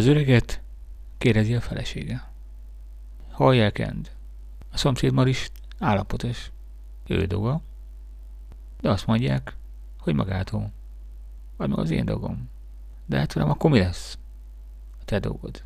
Az öreget kérdezi a felesége. Hallják, end. A szomszéd már is állapotos. Ő dolga. De azt mondják, hogy magától. Vagy meg az én dolgom. De hát velem akkor mi lesz? A te dolgod.